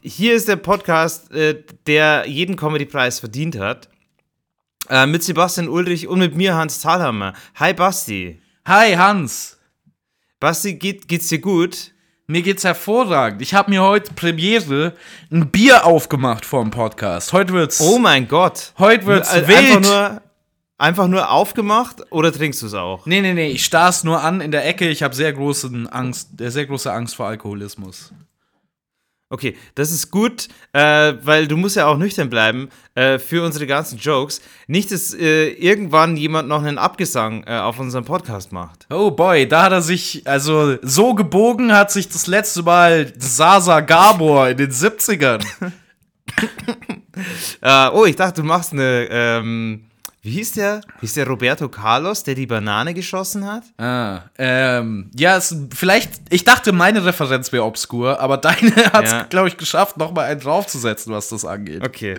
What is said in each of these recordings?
hier ist der Podcast, äh, der jeden Comedy-Preis verdient hat. Äh, mit Sebastian Ulrich und mit mir, Hans Thalhammer. Hi, Basti. Hi, Hans. Basti, geht, geht's dir gut? Mir geht's hervorragend. Ich habe mir heute Premiere ein Bier aufgemacht vor dem Podcast. Heute wird's. Oh mein Gott. Heute wird's Äh, wild. Einfach nur, einfach nur aufgemacht oder trinkst du es auch? Nee, nee, nee, ich starr's nur an in der Ecke. Ich habe sehr Angst, äh, sehr große Angst vor Alkoholismus. Okay, das ist gut, äh, weil du musst ja auch nüchtern bleiben äh, für unsere ganzen Jokes. Nicht, dass äh, irgendwann jemand noch einen Abgesang äh, auf unserem Podcast macht. Oh boy, da hat er sich, also so gebogen hat sich das letzte Mal Sasa Gabor in den 70ern. Äh, oh, ich dachte, du machst eine, ähm, wie hieß der? Hieß der Roberto Carlos, der die Banane geschossen hat? ah, ähm, ja, es, vielleicht, ich dachte, meine Referenz wäre obskur, aber deine hat's, Ja. glaube ich, geschafft, nochmal einen draufzusetzen, was das angeht. Okay.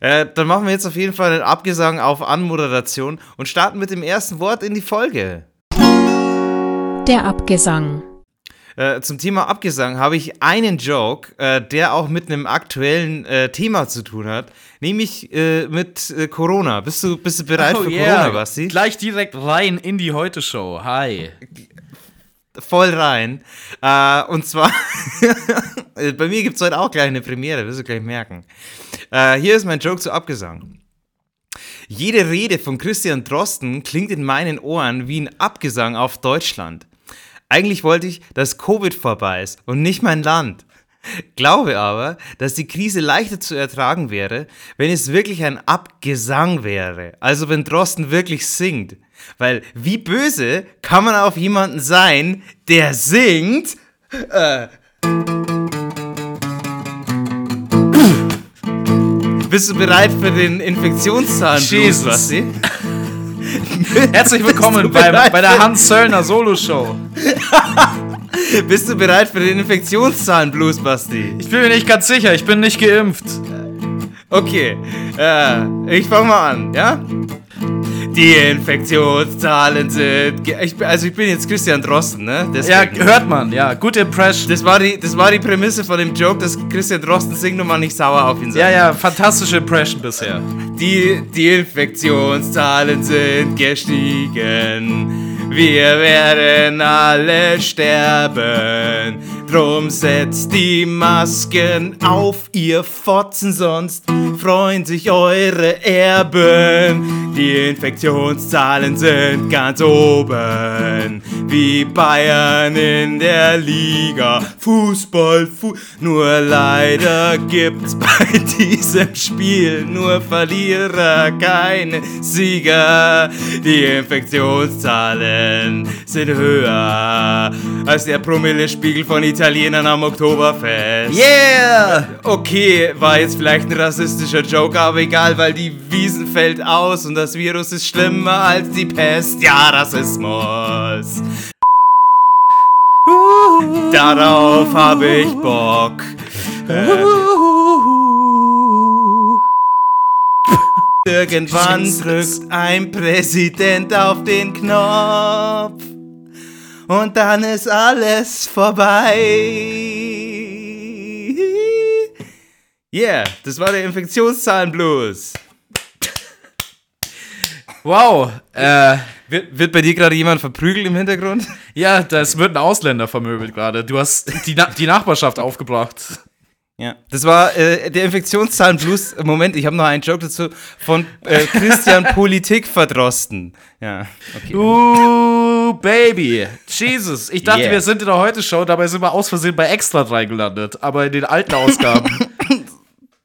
Äh, dann machen wir jetzt auf jeden Fall einen Abgesang auf Anmoderation und starten mit dem ersten Wort in die Folge. Der Abgesang. Äh, zum Thema Abgesang habe ich einen Joke, äh, der auch mit einem aktuellen äh, Thema zu tun hat, nämlich äh, mit äh, Corona. Bist du, bist du bereit Oh für yeah. Corona, Basti? Gleich direkt rein in die Heute-Show. Hi. Voll rein. Und zwar, bei mir gibt es heute auch gleich eine Premiere, wirst du gleich merken. Hier ist mein Joke zu Abgesang. Jede Rede von Christian Drosten klingt in meinen Ohren wie ein Abgesang auf Deutschland. Eigentlich wollte ich, dass Covid vorbei ist und nicht mein Land. Glaube aber, dass die Krise leichter zu ertragen wäre, wenn es wirklich ein Abgesang wäre. Also wenn Drosten wirklich singt. Weil wie böse kann man auf jemanden sein, der singt? Äh. Bist du bereit für den Infektionszahlen? Basti? Herzlich willkommen beim, bei der Hans Söllner Solo-Show. Bist du bereit für den Infektionszahlen Blues, Basti? Ich bin mir nicht ganz sicher, ich bin nicht geimpft. Okay, äh, ich fange mal an, ja? Die Infektionszahlen sind. Ich, also ich bin jetzt Christian Drosten, ne? Ja, Deswegen. hört man, ja. Gute Impression. Das war, die, das war die Prämisse von dem Joke, dass Christian Drosten singt und man nicht sauer auf ihn sein. Ja, ja, fantastische Impression bisher. Die, die Infektionszahlen sind gestiegen. Wir werden alle sterben. Drum setzt die Masken auf, ihr Fotzen, sonst freuen sich eure Erben. Die Infektionszahlen sind ganz oben, wie Bayern in der Liga. Fußball, Fu nur leider gibt's bei diesem Spiel nur Verlierer, keine Sieger. Die Infektionszahlen sind höher als der Promillespiegel von Italienern am Oktoberfest. Yeah! Okay, war jetzt vielleicht ein rassistischer Joke, aber egal, weil die Wiesen fällt aus und das Virus ist schlimmer als die Pest. Ja, Rassismus. Darauf habe ich Bock. Irgendwann drückt ein Präsident auf den Knopf und dann ist alles vorbei. Yeah, das war der Infektionszahlenblues. Wow, äh, Wird, wird bei dir gerade jemand verprügelt im Hintergrund? ja, das wird ein Ausländer vermöbelt gerade. Du hast die, Na die Nachbarschaft aufgebracht. Ja, das war äh, der Infektionszahlenblues. Moment, ich habe noch einen Joke dazu von äh, Christian Politik verdrosten. Ja, okay. Uh, Baby. Jesus. Ich dachte, Yeah. wir sind in der Heute-Show, dabei sind wir aus Versehen bei Extra 3 gelandet. Aber in den alten Ausgaben.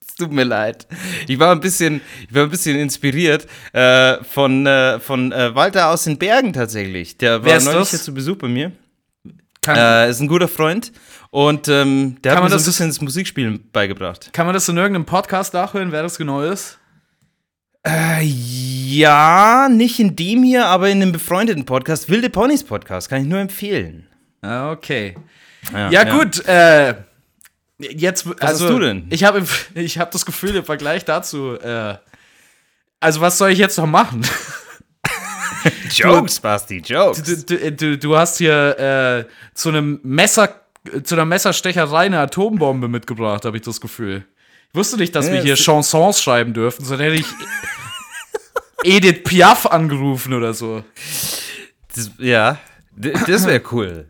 Es tut mir leid. Ich war ein bisschen, ich war ein bisschen inspiriert äh, von, äh, von äh, Walter aus den Bergen tatsächlich. Der war neulich das? hier zu Besuch bei mir. Kann, Äh, ist ein guter Freund und ähm, der Kann hat man mir so ein bisschen das Musikspielen beigebracht. kann man das in irgendeinem Podcast nachhören, wer das genau ist? Äh, ja, nicht in dem hier, aber in einem befreundeten Podcast, Wilde Ponys Podcast, kann ich nur empfehlen. Ah, okay. Ja, gut, äh, jetzt, was also, hast du denn? Ich habe ich hab das Gefühl im Vergleich dazu, äh, also was soll ich jetzt noch machen? Jokes, Basti, Jokes. Du, du, du, du hast hier äh, zu einem Messer zu einer Messerstecherei eine Atombombe mitgebracht, habe ich das Gefühl. Ich wusste nicht, dass Ja, wir hier Chansons schreiben dürfen, sondern hätte ich Edith Piaf angerufen oder so. Das, ja, das wäre cool.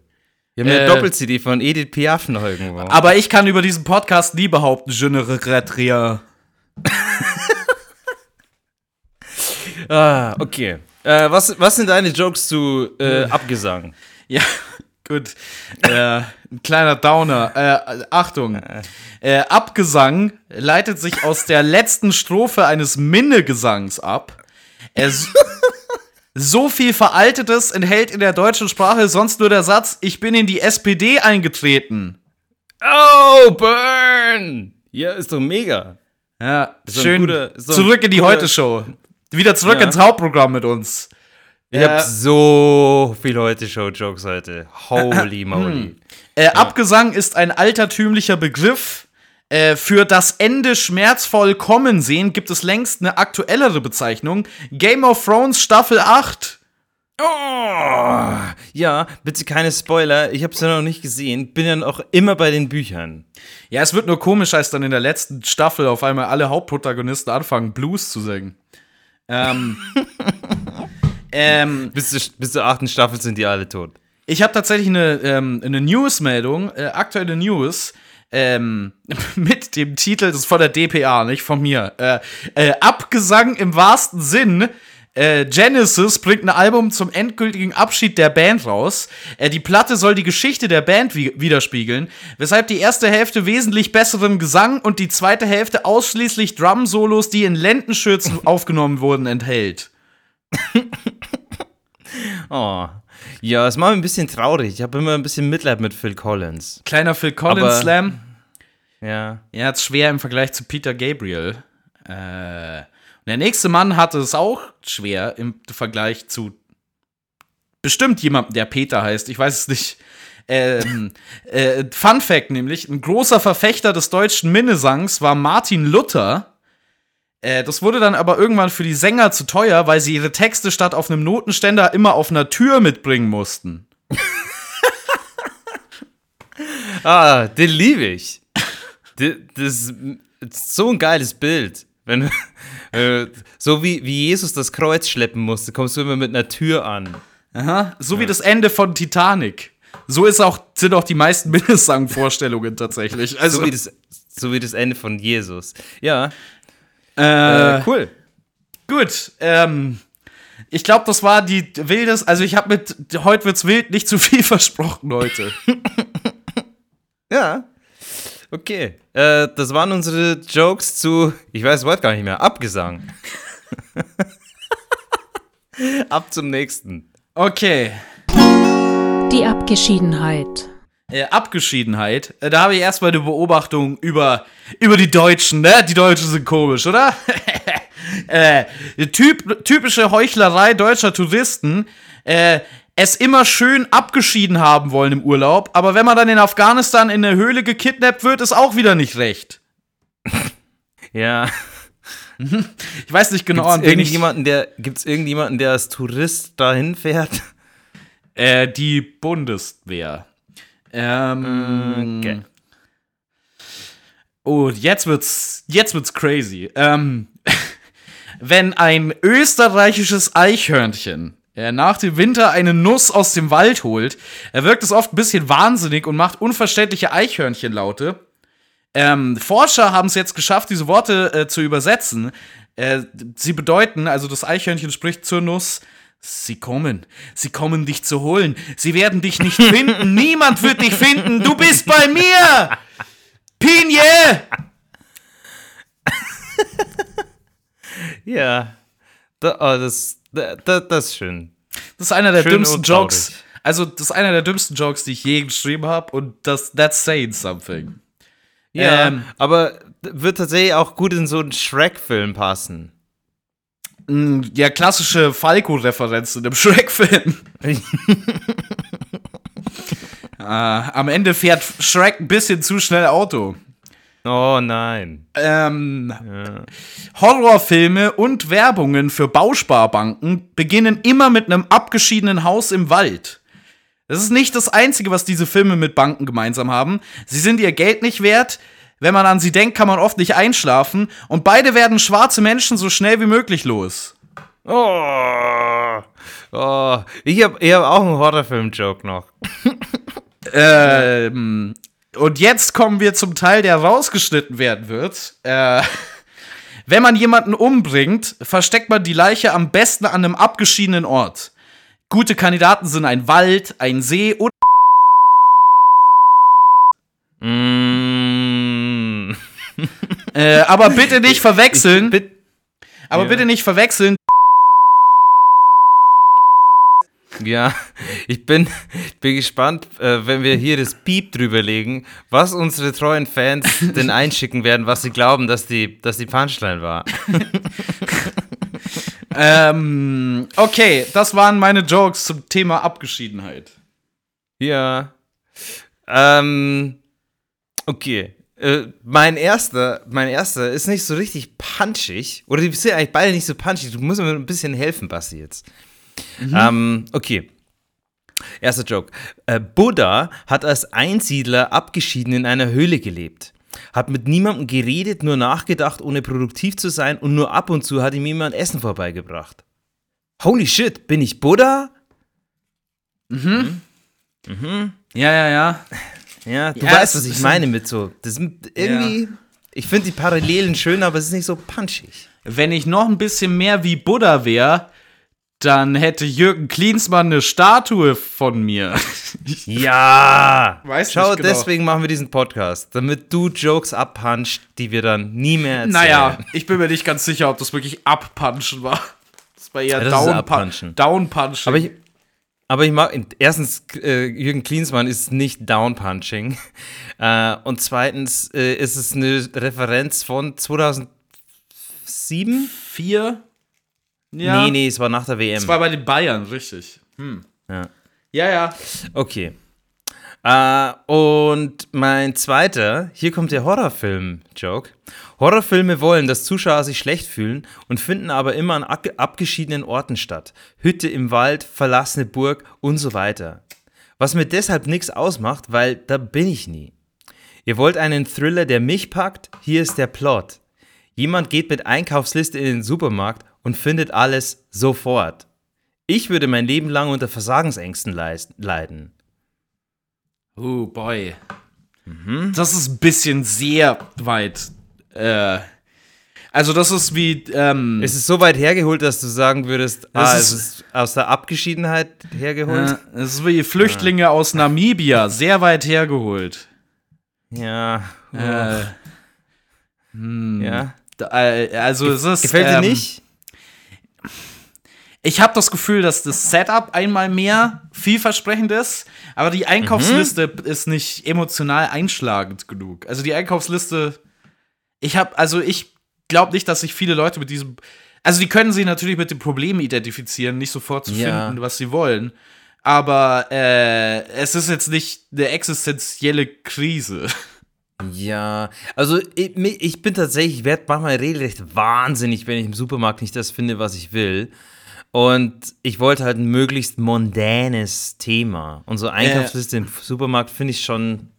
Wir haben Äh, eine Doppel-CD von Edith Piaf noch irgendwo. Aber ich kann über diesen Podcast nie behaupten, je ne regrette rien. Ah, okay. Äh, was, was sind deine Jokes zu äh, Abgesang? Ja, gut. äh, ein kleiner Downer. Äh, Achtung. Äh, Abgesang leitet sich aus der letzten Strophe eines Minnegesangs ab. Er so viel Veraltetes enthält in der deutschen Sprache sonst nur der Satz, ich bin in die SPD eingetreten. Oh, Burn! Ja, ist doch mega. Ja, schön. guter- zurück in die Heute-Show. Wieder zurück Ja. ins Hauptprogramm mit uns. Ich Ja. hab so viel heute Show-Jokes heute. Holy moly. Äh, Abgesang ist ein altertümlicher Begriff. Äh, für das Ende schmerzvoll kommen sehen gibt es längst eine aktuellere Bezeichnung. Game of Thrones Staffel 8. Oh, ja, bitte keine Spoiler. Ich hab's ja noch nicht gesehen. Bin ja auch immer bei den Büchern. Ja, es wird nur komisch, als dann in der letzten Staffel auf einmal alle Hauptprotagonisten anfangen, Blues zu singen. Ähm, ähm, Bis, zu, bis zur achten Staffel sind die alle tot. Ich habe tatsächlich eine, ähm, eine News-Meldung, äh, aktuelle News, ähm, mit dem Titel, das ist von der DPA, nicht von mir. Äh, äh, Abgesang im wahrsten Sinn. Äh, Genesis bringt ein Album zum endgültigen Abschied der Band raus. Äh, die Platte soll die Geschichte der Band wi widerspiegeln, weshalb die erste Hälfte wesentlich besseren Gesang und die zweite Hälfte ausschließlich Drum-Solos, die in Lendenschürzen aufgenommen wurden, enthält. Oh. Ja, es macht mich ein bisschen traurig. Ich habe immer ein bisschen Mitleid mit Phil Collins. Kleiner Phil Collins Aber- Slam. Ja. Er hat schwer im Vergleich zu Peter Gabriel. Äh, der nächste Mann hatte es auch schwer im Vergleich zu bestimmt jemandem, der Peter heißt. Ich weiß es nicht. Ähm, äh, Fun Fact nämlich: Ein großer Verfechter des deutschen Minnesangs war Martin Luther. Äh, das wurde dann aber irgendwann für die Sänger zu teuer, weil sie ihre Texte statt auf einem Notenständer immer auf einer Tür mitbringen mussten. Ah, den liebe ich. Das ist so ein geiles Bild. Wenn, äh, so wie, wie Jesus das Kreuz schleppen musste, kommst du immer mit einer Tür an. Aha. So wie das Ende von Titanic. So ist auch, sind auch die meisten Minnesang-Vorstellungen tatsächlich. Also, So wie, das, so wie das Ende von Jesus. Ja, äh, äh, cool. gut. Ähm, ich glaube, das war die wildes. Also, ich habe mit heute wird's wild nicht zu viel versprochen heute. Ja. Okay. Äh, das waren unsere Jokes zu, ich weiß das Wort gar nicht mehr, Abgesang. Ab zum nächsten. Okay. Die Abgeschiedenheit. Äh, Abgeschiedenheit. Äh, da habe ich erstmal eine Beobachtung über, über die Deutschen, ne? Die Deutschen sind komisch, oder? äh, typ, typische Heuchlerei deutscher Touristen. Äh, es immer schön abgeschieden haben wollen im Urlaub, aber wenn man dann in Afghanistan in eine Höhle gekidnappt wird, ist auch wieder nicht recht. Ja. Ich weiß nicht genau, Gibt's an irgendjemanden, der, gibt's irgendjemanden, der als Tourist dahin fährt? äh, die Bundeswehr. Ähm, Okay. Oh, jetzt wird's, jetzt wird's crazy. Ähm, wenn ein österreichisches Eichhörnchen äh, nach dem Winter eine Nuss aus dem Wald holt, er wirkt es oft ein bisschen wahnsinnig und macht unverständliche Eichhörnchenlaute. Ähm, Forscher haben es jetzt geschafft, diese Worte äh, zu übersetzen. Äh, sie bedeuten, also das Eichhörnchen spricht zur Nuss. Sie kommen. Sie kommen dich zu holen. Sie werden dich nicht finden. Niemand wird dich finden. Du bist bei mir. Pinie! Ja. Da, oh, das, da, da, das ist schön. Das ist einer der Schön dümmsten. Jokes. Also, das ist einer der dümmsten Jokes, die ich je geschrieben habe. Und das, that's saying something. Ja, Ähm, aber wird tatsächlich auch gut in so einen Shrek-Film passen. Ja, klassische Falco-Referenz in dem Shrek-Film. äh, am Ende fährt Shrek ein bisschen zu schnell Auto. Oh nein. Ähm, Horrorfilme und Werbungen für Bausparbanken beginnen immer mit einem abgeschiedenen Haus im Wald. Das ist nicht das Einzige, was diese Filme mit Banken gemeinsam haben. Sie sind ihr Geld nicht wert. Wenn man an sie denkt, kann man oft nicht einschlafen. Und beide werden schwarze Menschen so schnell wie möglich los. Oh, oh. Ich habe ich hab auch einen Horrorfilm-Joke noch. Ähm, und jetzt kommen wir zum Teil, der rausgeschnitten werden wird. Äh, wenn man jemanden umbringt, versteckt man die Leiche am besten an einem abgeschiedenen Ort. Gute Kandidaten sind ein Wald, ein See oder. Mm. Äh, aber bitte nicht verwechseln. Bit- aber ja. bitte nicht verwechseln. Ja, ich bin, bin gespannt, äh, wenn wir hier das Piep drüber legen, was unsere treuen Fans denn einschicken werden, was sie glauben, dass die, dass die Punchline war. Ähm, okay, das waren meine Jokes zum Thema Abgeschiedenheit. Ja. Ähm, okay. Äh, mein erster, mein erster ist nicht so richtig punchig. Oder die sind eigentlich beide nicht so punchig. Du musst mir ein bisschen helfen, Basti, jetzt. Ähm, okay. Erster Joke. Äh, Buddha hat als Einsiedler abgeschieden in einer Höhle gelebt. Hat mit niemandem geredet, nur nachgedacht, ohne produktiv zu sein und nur ab und zu hat ihm jemand Essen vorbeigebracht. Holy shit, bin ich Buddha? Ja, ja, ja. Ja, du Ja, weißt, was ich meine mit so. Das sind irgendwie. Ich finde die Parallelen schön, aber es ist nicht so punchig. Wenn ich noch ein bisschen mehr wie Buddha wäre, dann hätte Jürgen Klinsmann eine Statue von mir. Ja! Weiß Schau, nicht genau. deswegen machen wir diesen Podcast, damit du Jokes abpuncht, die wir dann nie mehr erzählen. naja, ich bin mir nicht ganz sicher, ob das wirklich abpunchen war. Das war eher Ja, Downpunchen. abpunchen. Downpunchen. Aber ich, aber ich mag, erstens, äh, Jürgen Klinsmann ist nicht Downpunching. Äh, und zweitens äh, ist es eine Referenz von 2007? vier? Ja. Nee, nee, es war nach der WM. Das war bei den Bayern, richtig. Hm. Ja. Ja, ja. Okay. Äh, und mein zweiter, hier kommt der Horrorfilm-Joke. Horrorfilme wollen, dass Zuschauer sich schlecht fühlen und finden aber immer an ab- abgeschiedenen Orten statt. Hütte im Wald, verlassene Burg und so weiter. Was mir deshalb nichts ausmacht, weil da bin ich nie. Ihr wollt einen Thriller, der mich packt? Hier ist der Plot. Jemand geht mit Einkaufsliste in den Supermarkt und findet alles sofort. Ich würde mein Leben lang unter Versagensängsten leiden. Oh, boy. Das ist ein bisschen sehr weit. Äh, also, das ist wie. Ähm, Es ist so weit hergeholt, dass du sagen würdest, ah, ist- es ist aus der Abgeschiedenheit hergeholt. äh, es ist wie Flüchtlinge aus Namibia. Sehr weit hergeholt. Ja. Äh, ja. da- äh, also, es ist. Gefällt dir ähm, nicht? Ich habe das Gefühl, dass das Setup einmal mehr vielversprechend ist, aber die Einkaufsliste ist nicht emotional einschlagend genug. Also die Einkaufsliste, ich habe, also ich glaube nicht, dass sich viele Leute mit diesem, also die können sich natürlich mit dem Problem identifizieren, nicht sofort zu Ja. finden, was sie wollen. Aber äh, es ist jetzt nicht eine existenzielle Krise. Ja. Also ich, ich bin tatsächlich, ich werde manchmal regelrecht wahnsinnig, wenn ich im Supermarkt nicht das finde, was ich will. Und ich wollte halt ein möglichst mondänes Thema. Und so Einkaufsliste im Supermarkt finde ich schon.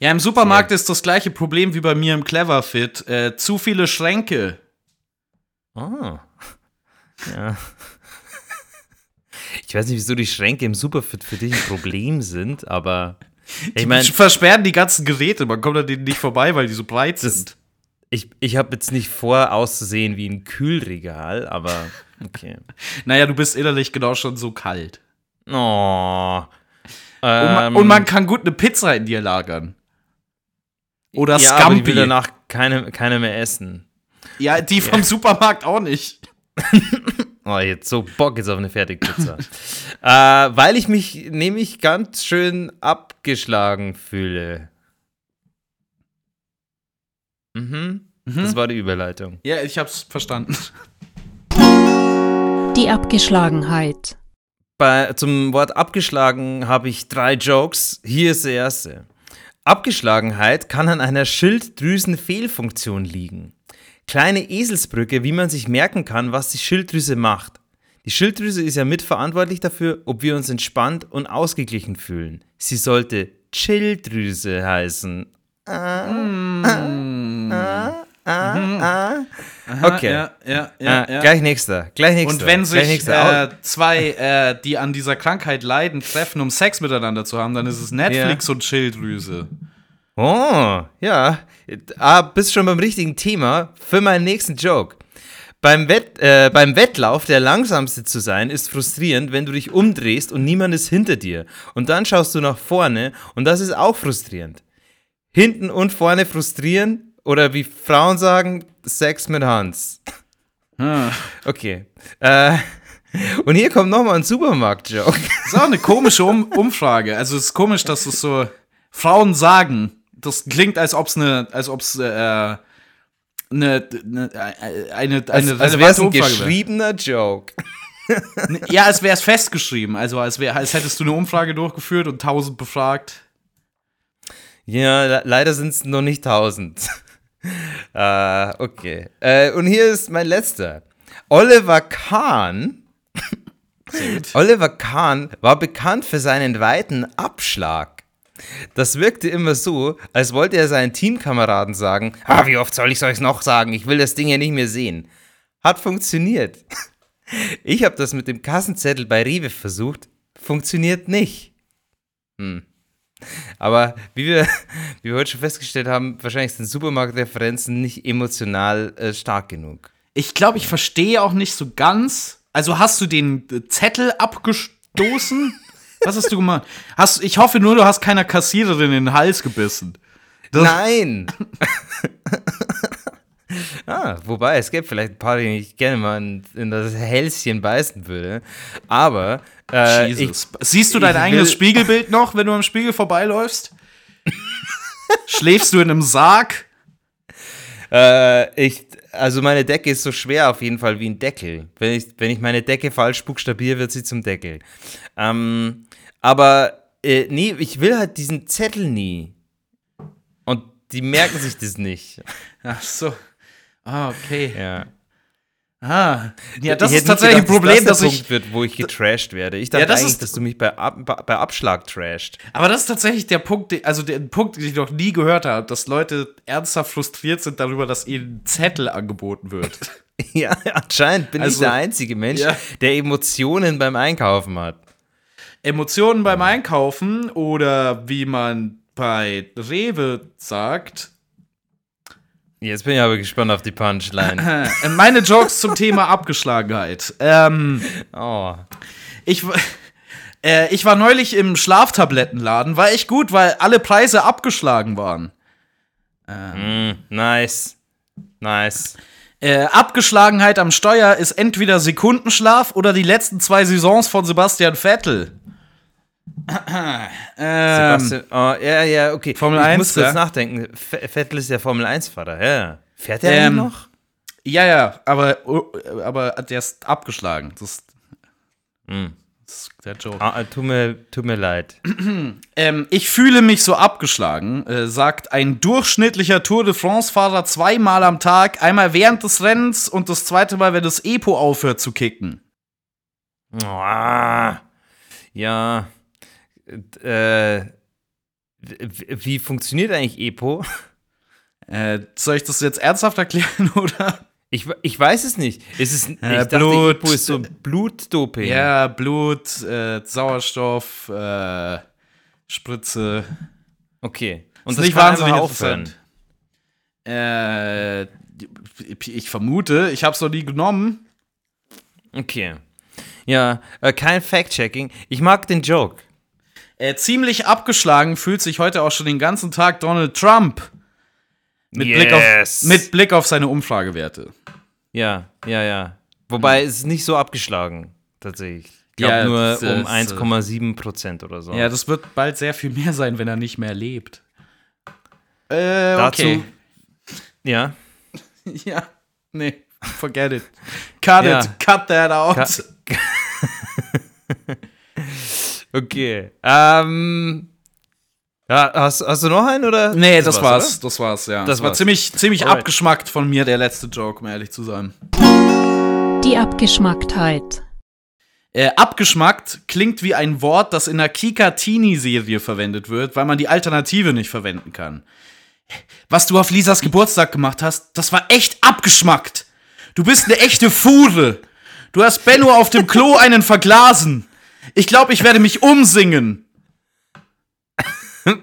Ja, im Supermarkt ist das gleiche Problem wie bei mir im Cleverfit. Äh, zu viele Schränke. Ah. Ja. Ich weiß nicht, wieso die Schränke im Superfit für dich ein Problem sind, aber ich meine, versperren die ganzen Geräte, man kommt an denen nicht vorbei, weil die so breit sind. Ich, ich habe jetzt nicht vor, auszusehen wie ein Kühlregal, aber okay. Naja, du bist innerlich genau schon so kalt. Oh. Und, man, Ähm, und man kann gut eine Pizza in dir lagern. Oder ja, aber ich will Scampi. danach keine, keine mehr essen. Ja, die vom Supermarkt auch nicht. Oh, jetzt so Bock jetzt auf eine Fertigpizza. äh, weil ich mich nämlich ganz schön abgeschlagen fühle. Mhm. Das war die Überleitung. Ja, ich hab's verstanden. Die Abgeschlagenheit. Bei, zum Wort abgeschlagen habe ich drei Jokes. Hier ist der erste. Abgeschlagenheit kann an einer Schilddrüsenfehlfunktion liegen. Kleine Eselsbrücke, wie man sich merken kann, was die Schilddrüse macht. Die Schilddrüse ist ja mitverantwortlich dafür, ob wir uns entspannt und ausgeglichen fühlen. Sie sollte Chilldrüse heißen. Okay. Ja, ja, ja, äh, ja. Gleich nächster. Gleich nächster. Und wenn sich äh, zwei, äh, die an dieser Krankheit leiden, treffen, um Sex miteinander zu haben, dann ist es Netflix und Schilddrüse. Oh, ja. Ah, bist schon beim richtigen Thema für meinen nächsten Joke. Beim, Wett, äh, beim Wettlauf der langsamste zu sein, ist frustrierend, wenn du dich umdrehst und niemand ist hinter dir. Und dann schaust du nach vorne und das ist auch frustrierend. Hinten und vorne frustrieren oder wie Frauen sagen, Sex mit Hans. Hm. Okay. Äh, und hier kommt nochmal ein Supermarkt-Joke. Das ist auch eine komische um Umfrage. Also es ist komisch, dass es so Frauen sagen. Das klingt, als ob es eine, als ob es äh, eine, eine, eine, eine als, wäre es ein Umfrage geschriebener wäre. Joke. Ne, ja, als wäre es festgeschrieben. Also als, wär, als hättest du eine Umfrage durchgeführt und tausend befragt. Ja, leider sind es noch nicht tausend uh, okay. Uh, und hier ist mein letzter. Oliver Kahn. Oliver Kahn war bekannt für seinen weiten Abschlag. Das wirkte immer so, als wollte er seinen Teamkameraden sagen: Ah, wie oft soll ich es euch noch sagen? Ich will das Ding ja nicht mehr sehen. Hat funktioniert. Ich habe das mit dem Kassenzettel bei Rewe versucht. Funktioniert nicht. Hm. Aber wie wir, wie wir heute schon festgestellt haben, wahrscheinlich sind Supermarktreferenzen nicht emotional äh, stark genug. Ich glaube, ich verstehe auch nicht so ganz. Also hast du den äh, Zettel abgestoßen? Was hast du gemacht? Hast, ich hoffe nur, du hast keiner Kassiererin in den Hals gebissen. Das- Nein! ah, wobei, es gäbe vielleicht ein paar, die ich gerne mal in, in das Hälschen beißen würde. Aber äh, ich, Jesus. Siehst du dein ich eigenes Spiegelbild noch, wenn du am Spiegel vorbeiläufst? Schläfst du in einem Sarg? Äh, ich, also meine Decke ist so schwer auf jeden Fall wie ein Deckel. Wenn ich, wenn ich meine Decke falsch buchstabiere, wird sie zum Deckel. Ähm, aber äh, nee, ich will halt diesen Zettel nie. Und die merken sich das nicht. Ach so. Ah, okay. Ja. Ah. Ja, das Ich ist tatsächlich nicht ein gedacht, Problem, dass dass das ich. Punkt wird, wo ich getrashed werde. Ich dachte Ja, das eigentlich, ist- dass du mich bei, Ab, bei Abschlag trasht. Aber das ist tatsächlich der Punkt, also der Punkt, den ich noch nie gehört habe, dass Leute ernsthaft frustriert sind darüber, dass ihnen Zettel angeboten wird. Ja, anscheinend bin Also- ich der einzige Mensch, Ja. der Emotionen beim Einkaufen hat. Emotionen beim Einkaufen oder wie man bei Rewe sagt. Jetzt bin ich aber gespannt auf die Punchline. Meine Jokes zum Thema Abgeschlagenheit. Ähm, Oh. ich, äh, ich war neulich im Schlaftablettenladen, war echt gut, weil alle Preise abgeschlagen waren. Mm, nice. Nice. Äh, Abgeschlagenheit am Steuer ist entweder Sekundenschlaf oder die letzten zwei Saisons von Sebastian Vettel. Ähm, Sebastian, oh, ja, ja, okay. Formel ich 1, muss kurz ja. nachdenken. Vettel ist der Formel 1-Fahrer, ja. Fährt der Ähm, noch? ja, ja, aber, aber der ist abgeschlagen. Das ist, das ist der Joke. Ah, ah, tut, mir, tut mir leid. Ähm, ich fühle mich so abgeschlagen, äh, sagt ein durchschnittlicher Tour de France-Fahrer zweimal am Tag, einmal während des Rennens und das zweite Mal, wenn das Epo aufhört zu kicken. Ah, ja. Äh, wie, funktioniert eigentlich EPO? Äh, soll ich das jetzt ernsthaft erklären, oder? Ich, ich weiß es nicht. Ist es, ich Äh, dachte, Blut. EPO ist so Blutdoping. Ja, Blut, äh, Sauerstoff, äh, Spritze. Okay. Und Ist das nicht wahnsinnig aufhören. Äh, ich vermute, ich habe es noch nie genommen. Okay. Ja, äh, kein Fact-Checking. Ich mag den Joke. Äh, ziemlich abgeschlagen fühlt sich heute auch schon den ganzen Tag Donald Trump. Mit, Blick, auf, Yes. mit Blick auf seine Umfragewerte. Ja, ja, ja. Wobei es ist nicht so abgeschlagen, tatsächlich. Ich glaube Ja, nur das um äh, 1,7 Prozent oder so. Ja, das wird bald sehr viel mehr sein, wenn er nicht mehr lebt. Äh, Dazu, okay. ja. Ja, nee, forget it. Cut Ja. it, cut that out. Cut- Okay. Ähm. Ja, hast, hast du noch einen oder? Nee, das, war's, oder? das war's, ja. Das Das war war's. ziemlich, ziemlich Alright. abgeschmackt von mir, der letzte Joke, um ehrlich zu sein. Die Abgeschmacktheit. Äh, abgeschmackt klingt wie ein Wort, das in der Kika-Teenie-Serie verwendet wird, weil man die Alternative nicht verwenden kann. Was du auf Lisas Geburtstag gemacht hast, das war echt abgeschmackt. Du bist eine echte Fuhre. Du hast Benno auf dem Klo einen verglasen. Ich glaube, ich werde mich umsingen.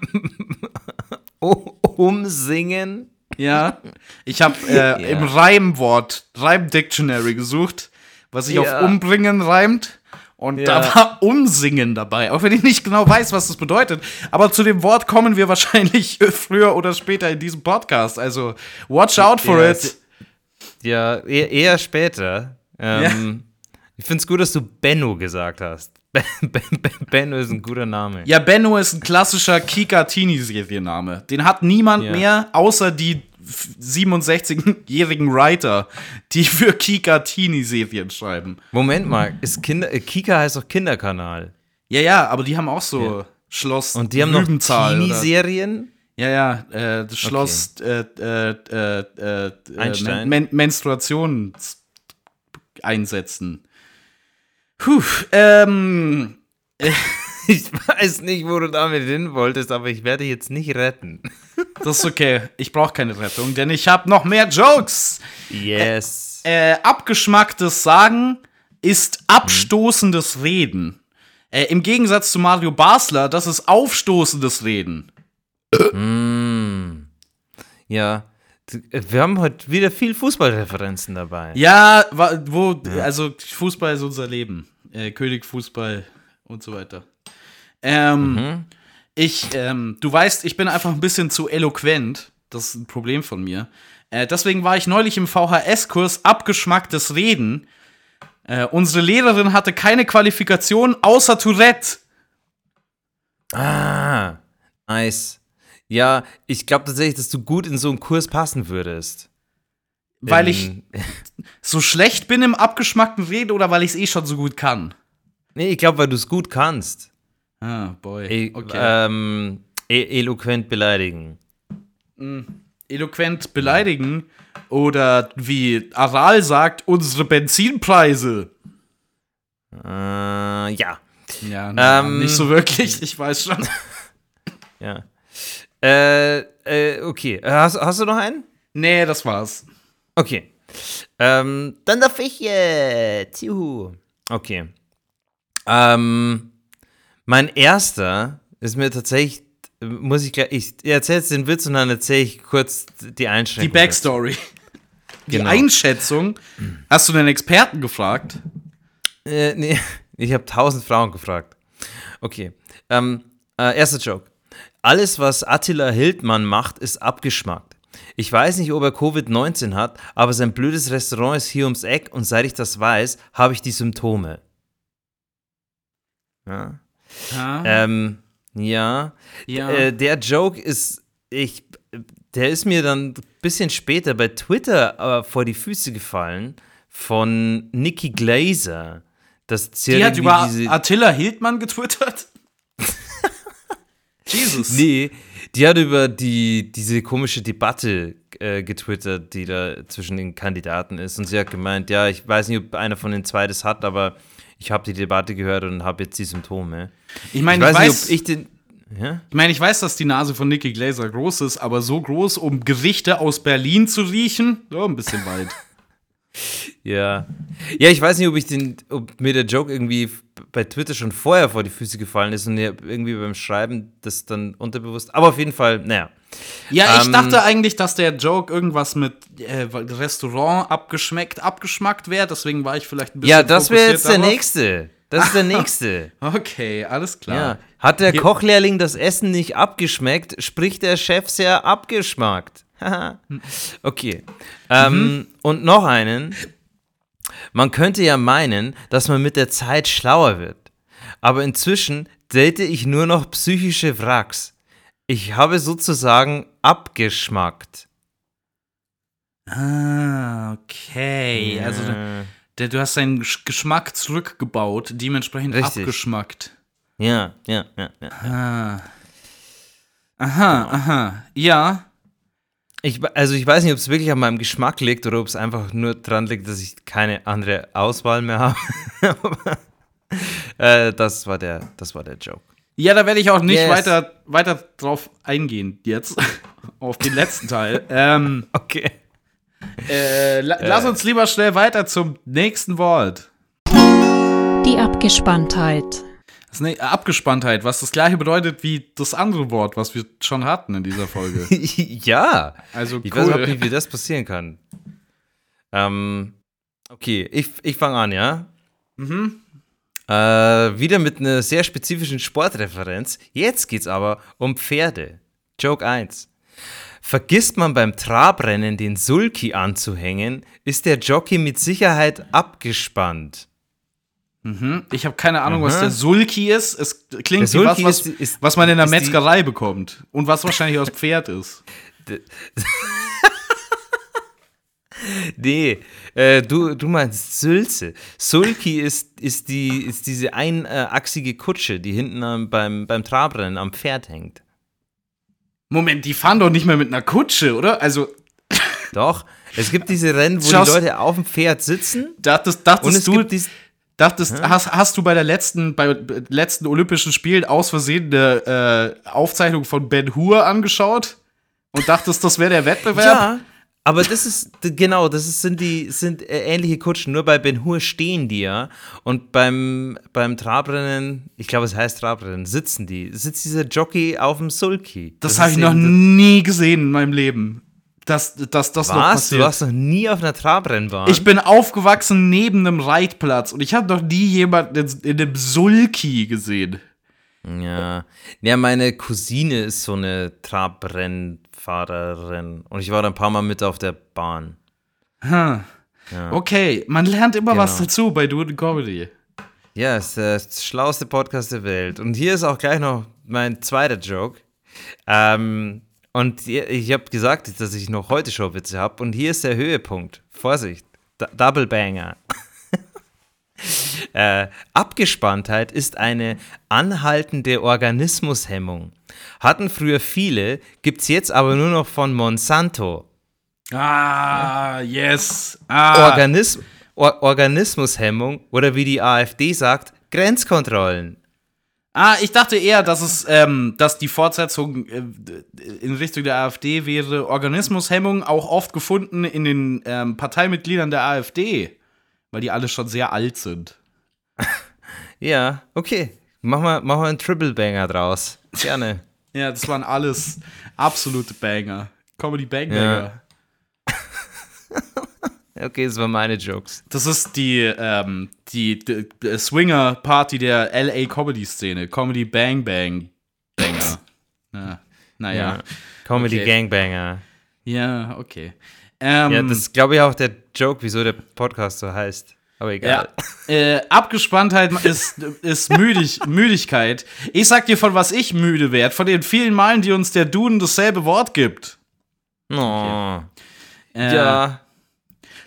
Umsingen? Ja. Ich habe äh, Ja. im Reimwort, Reim-Dictionary gesucht, was sich Ja. auf umbringen reimt. Und Ja. da war Umsingen dabei, auch wenn ich nicht genau weiß, was das bedeutet. Aber zu dem Wort kommen wir wahrscheinlich früher oder später in diesem Podcast. Also, watch out for it. Ja, eher, eher später. Ähm, Ich finde es gut, dass du Benno gesagt hast. Ben, ben, ben, Benno ist ein guter Name. Ja, Benno ist ein klassischer Kika-Teenie-Serienname. Den hat niemand Ja. mehr, außer die f- 67-jährigen Writer, die für Kika-Teenie-Serien schreiben. Moment mal, ist Kinder, äh, Kika heißt doch Kinderkanal. Ja, ja, aber die haben auch so Schloss Und die haben noch Teenie-Serien? Ja, ja, äh, das Schloss äh, äh, äh, äh, Puh, ähm, Ich weiß nicht, wo du damit hin wolltest, aber ich werde jetzt nicht retten. das ist okay. Ich brauche keine Rettung, denn ich habe noch mehr Jokes. Yes. Äh, abgeschmacktes Sagen ist abstoßendes Reden. Äh, Im Gegensatz zu Mario Basler, das ist aufstoßendes Reden. Mm. Ja. Äh, Wir haben heute wieder viel Fußballreferenzen dabei. Ja, wo, also Fußball ist unser Leben. Äh, König Fußball und so weiter. Ähm, ich, ähm, du weißt, ich bin einfach ein bisschen zu eloquent. Das ist ein Problem von mir. Äh, deswegen war ich neulich im VHS-Kurs abgeschmacktes Reden. Äh, unsere Lehrerin hatte keine Qualifikation außer Tourette. Ah, nice. Ja, ich glaube tatsächlich, dass du gut in so einen Kurs passen würdest. Weil ich In- so schlecht bin im abgeschmackten Reden oder weil ich es eh schon so gut kann? Nee, ich glaube, weil du es gut kannst. Ah, boy. E Okay. ähm, e eloquent beleidigen. eloquent beleidigen oder wie Aral sagt, unsere Benzinpreise. Äh, ja. Ja, na, Ähm, nicht so wirklich, ich weiß schon. Ja. Äh, äh, okay. Hast, hast du noch einen? nee, das war's. Okay. Ähm, dann darf ich jetzt. Juhu. Okay. Ähm, mein erster ist mir tatsächlich, muss ich gleich, ich erzähle jetzt den Witz und dann erzähle ich kurz die Die Einschränkung. Backstory. Die Genau. Einschätzung. Hast du den Experten gefragt? Äh, nee, ich habe tausend Frauen gefragt. Okay. Ähm, äh, erster Joke. Alles, was Attila Hildmann macht, ist abgeschmackt. Ich weiß nicht, ob er Covid-19 hat, aber sein blödes Restaurant ist hier ums Eck und seit ich das weiß, habe ich die Symptome. Ja. Ja. Ähm, ja. ja. Äh, der Joke ist, ich, der ist mir dann ein bisschen später bei Twitter äh, vor die Füße gefallen von Nikki Glaser. Das die hat über diese, Attila Hildmann getwittert? Jesus. Nee, die hat über die, diese komische Debatte äh, getwittert, die da zwischen den Kandidaten ist. Und sie hat gemeint, ja, ich weiß nicht, ob einer von den zwei das hat, aber ich habe die Debatte gehört und habe jetzt die Symptome. Ich Ich meine, ich, weiß, weiß, nicht, ob ich den. Ja? ich meine, ich weiß, dass die Nase von Nicky Glaser groß ist, aber so groß, um Gerichte aus Berlin zu riechen, so ein bisschen weit. Ja. Ja, ich weiß nicht, ob ich den, ob mir der Joke irgendwie bei Twitter schon vorher vor die Füße gefallen ist und irgendwie beim Schreiben das dann unterbewusst. Aber auf jeden Fall, naja. Ja, ich Ähm, dachte eigentlich, dass der Joke irgendwas mit äh, Restaurant abgeschmeckt, abgeschmackt wäre, deswegen war ich vielleicht ein bisschen Ja, das wäre jetzt der darauf. nächste. Das ist der nächste. Okay, alles klar. Ja. Hat der Hier- Kochlehrling das Essen nicht abgeschmeckt, spricht der Chef sehr abgeschmackt. Haha. okay. Ähm, Und noch einen. Man könnte ja meinen, dass man mit der Zeit schlauer wird. Aber inzwischen date ich nur noch psychische Wracks. Ich habe sozusagen abgeschmackt. Ah, okay. Also Äh, der, du hast deinen Sch- Geschmack zurückgebaut, dementsprechend Richtig. abgeschmackt. ja, ja, ja, ja. Ah. Aha, aha. Ja. Ich, also ich weiß nicht, ob es wirklich an meinem Geschmack liegt oder ob es einfach nur dran liegt, dass ich keine andere Auswahl mehr habe. Äh, das, war der, das war der Joke. Ja, da werde ich auch nicht Yes. weiter, weiter drauf eingehen jetzt. auf den letzten Teil. ähm, Okay. äh, la Lass uns lieber schnell weiter zum nächsten Wort. Die Abgespanntheit. Das ne Abgespanntheit, was das gleiche bedeutet wie das andere Wort, was wir schon hatten in dieser Folge. ja. Also Ich weiß cool. nicht, wie das passieren kann. Ähm, okay, ich, ich fange an, ja? Mhm. Äh, wieder mit einer sehr spezifischen Sportreferenz. Jetzt geht's aber um Pferde. Joke 1. Vergisst man beim Trabrennen den Sulki anzuhängen, ist der Jockey mit Sicherheit abgespannt. Ich habe keine Ahnung, was Aha. der Sulki ist. Es klingt wie Sulki was, was, ist- ist- was man in der die- Metzgerei bekommt. Und was wahrscheinlich aus Pferd ist. Nee, äh, du, du meinst Sülze. Sulki ist, ist, die, ist diese einachsige Kutsche, die hinten am, beim, beim Trabrennen am Pferd hängt. Moment, die fahren doch nicht mehr mit einer Kutsche, oder? Also, Doch, es gibt diese Rennen, wo Schaust- die Leute auf dem Pferd sitzen dachtest, und dachtest es du, gibt dies, dachtest, hast, hast du bei der letzten, bei letzten Olympischen Spielen aus Versehen eine äh, Aufzeichnung von Ben Hur angeschaut? Und dachtest, das wäre der Wettbewerb? Ja, aber das ist, genau, das ist, sind die, sind äh, ähnliche Kutschen, nur bei Ben Hur stehen die ja und beim, beim Trabrennen, ich glaube es heißt Trabrennen, sitzen die, sitzt dieser Jockey auf dem Sulki. Das, habe ist ich noch nie gesehen in meinem Leben. Dass, dass das noch Was? passiert. Du warst noch nie auf einer Trabrennbahn? Ich bin aufgewachsen neben einem Reitplatz und ich habe noch nie jemanden in, in einem Sulki gesehen. Ja. Ja, meine Cousine ist so eine Trabrennfahrerin und ich war da ein paar Mal mit auf der Bahn. Okay, man lernt immer was Genau. dazu bei Dude Comedy. Ja, ist der schlauste Podcast der Welt. Und hier ist auch gleich noch mein zweiter Joke. Ähm, und ich habe gesagt, dass ich noch heute Showwitze habe. Und hier ist der Höhepunkt. Vorsicht, D Double Banger. äh, Abgespanntheit ist eine anhaltende Organismushemmung. Hatten früher viele, gibt's jetzt aber nur noch von Monsanto. Ah, yes. Ah, Organism Or Organismushemmung oder wie die AfD sagt, Grenzkontrollen. Ah ich dachte eher, dass es, ähm, dass die Fortsetzung äh, in Richtung der AfD wäre. Organismushemmung auch oft gefunden in den ähm, Parteimitgliedern der AfD, weil die alle schon sehr alt sind. Ja, okay. Machen wir, machen wir einen Triple Banger draus. Gerne. Ja, das waren alles absolute Banger. Comedy Bang Banger. Ja. Okay, das waren meine Jokes. Das ist die, ähm, die, die, Swinger-Party der LA Comedy-Szene. Comedy Bang Bang Banger. ja. Naja. Comedy Okay. Gangbanger. Ja, okay. Ähm, Ja, das ist, glaube ich, auch der Joke, wieso der Podcast so heißt. Aber egal. ja. Äh, Abgespanntheit ist, ist Müdig, Müdigkeit. Ich sag dir, von was ich müde werde. Von den vielen Malen, die uns der Duden dasselbe Wort gibt. Oh. Äh, Ja.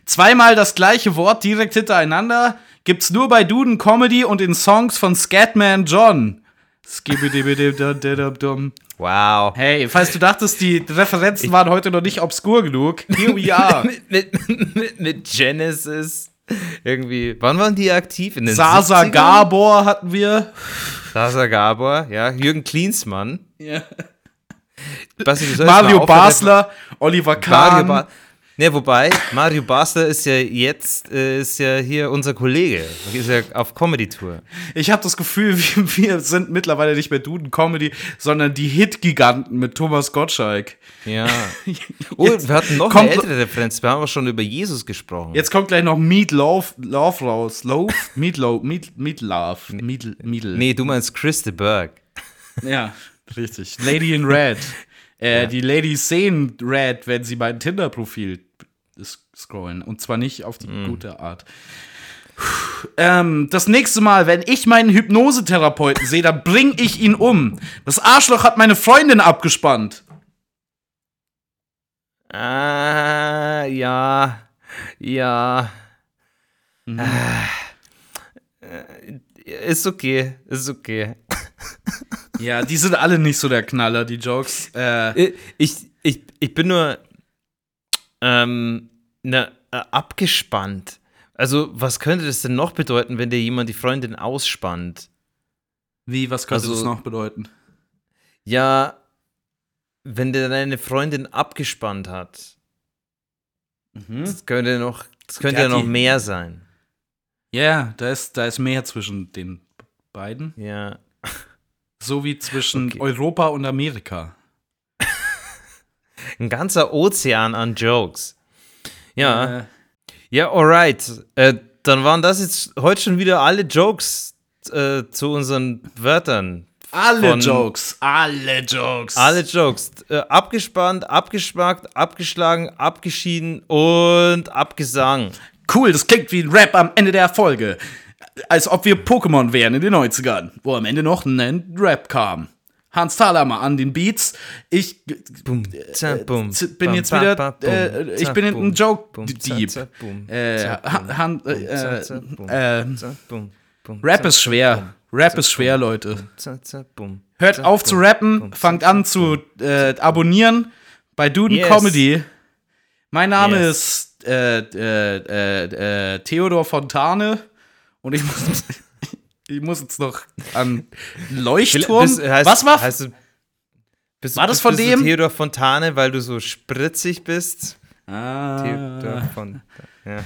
Zweimal das gleiche Wort direkt hintereinander gibt's nur bei Duden Comedy und in Songs von Scatman John. Wow. Hey, falls du dachtest, die Referenzen waren heute noch nicht obskur genug, here we are. mit, mit, mit, mit Genesis. Irgendwie. Wann waren die aktiv? In den Sasa 70ern? Gabor hatten wir. Sasa Gabor, ja. Jürgen Klinsmann. Ja. Basti, Mario Basler, Oliver Mario Kahn. ba Ne, wobei, Mario Basler ist ja jetzt, äh, ist ja hier unser Kollege. Ist ja auf Comedy-Tour. ich habe das Gefühl, wir, wir sind mittlerweile nicht mehr Duden Comedy, sondern die Hit-Giganten mit Thomas Gottschalk. Ja. Oh, wir hatten noch kommt- eine ältere Referenz. Wir haben auch schon über Jesus gesprochen. Jetzt kommt gleich noch Meat Love, Love raus. Love? Meat Love, Meat, Meat Love. Meat, Meat, Nee, du meinst Chris de Berg. Ja, richtig. Lady in Red. Äh, Die Ladies sehen Red, wenn sie mein Tinder-Profil scrollen. Und zwar nicht auf die gute Art. Ähm, das nächste Mal, wenn ich meinen Hypnosetherapeuten sehe, dann bring ich ihn um. Das Arschloch hat meine Freundin abgespannt. Ah, ja. Ja. Ah. Äh, Ist okay. Ist okay. Ja, die sind alle nicht so der Knaller, die Jokes. Äh, Ich, ich, ich bin nur ähm, ne, äh, abgespannt. Also, was könnte das denn noch bedeuten, wenn dir jemand die Freundin ausspannt? Wie, was könnte Also- das noch bedeuten? Ja, wenn dir deine Freundin abgespannt hat. Das könnte noch, das könnte ja Ja, noch mehr sein. Ja, da ist, da ist mehr zwischen den beiden. Ja. So wie zwischen Okay. Europa und Amerika. Ein ganzer Ozean an Jokes. Ja. Äh, Ja, alright. Äh, dann waren das jetzt heute schon wieder alle Jokes äh, zu unseren Wörtern. alle Jokes, alle Jokes. Alle Jokes. Äh, abgespannt, abgeschmackt, abgeschlagen, abgeschieden und abgesang. Cool, das klingt wie ein Rap am Ende der Folge. Als ob wir Pokémon wären in den 90ern, wo am Ende noch ein Rap kam. Hans Thalhammer an den Beats. Ich zack, bum, z- bin jetzt wieder, äh, ich bin in bum, einem Joke bum, zack, Dieb. zack, bum, Äh, äh, äh, Rap ist schwer. Rap ist schwer, Leute. Hört auf zu rappen, fangt an zu äh, abonnieren bei Duden Yes. Comedy. Mein Name Yes. ist äh, äh, äh, äh, Theodor Fontane und ich muss, ich muss jetzt noch an Leuchtturm. Bist- heißt- Was war? Heißt bist, War das bist, von dem? Du Theodor Fontane, weil du so spritzig bist? ah, Theodor Fontane. Ja.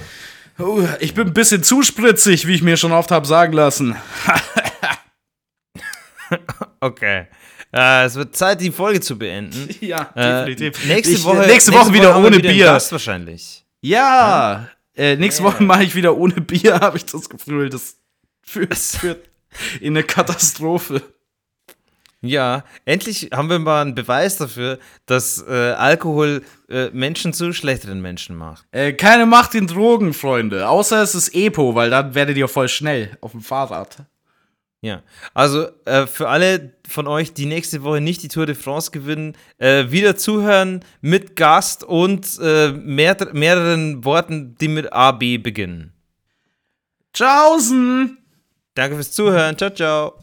oh, ich bin ein bisschen zu spritzig, wie ich mir schon oft habe sagen lassen. Okay. Äh, es wird Zeit, die Folge zu beenden. ja, Äh, definitiv. nächste Ich- Woche, nächste Woche wieder wir ohne wieder Bier. Gast wahrscheinlich. Ja, äh, nächste Woche mache ich wieder ohne Bier, habe ich das Gefühl. Das führt, führt in eine Katastrophe. Ja, endlich haben wir mal einen Beweis dafür, dass äh, Alkohol äh, Menschen zu schlechteren Menschen macht. Äh, keine Macht in Drogen, Freunde. Außer es ist Epo, weil dann werdet ihr voll schnell auf dem Fahrrad. Ja, also äh, für alle von euch, die nächste Woche nicht die Tour de France gewinnen, äh, wieder zuhören mit Gast und äh, mehr, mehreren Worten, die mit A, B beginnen. Tschaußen! Danke fürs Zuhören. Ciao, ciao.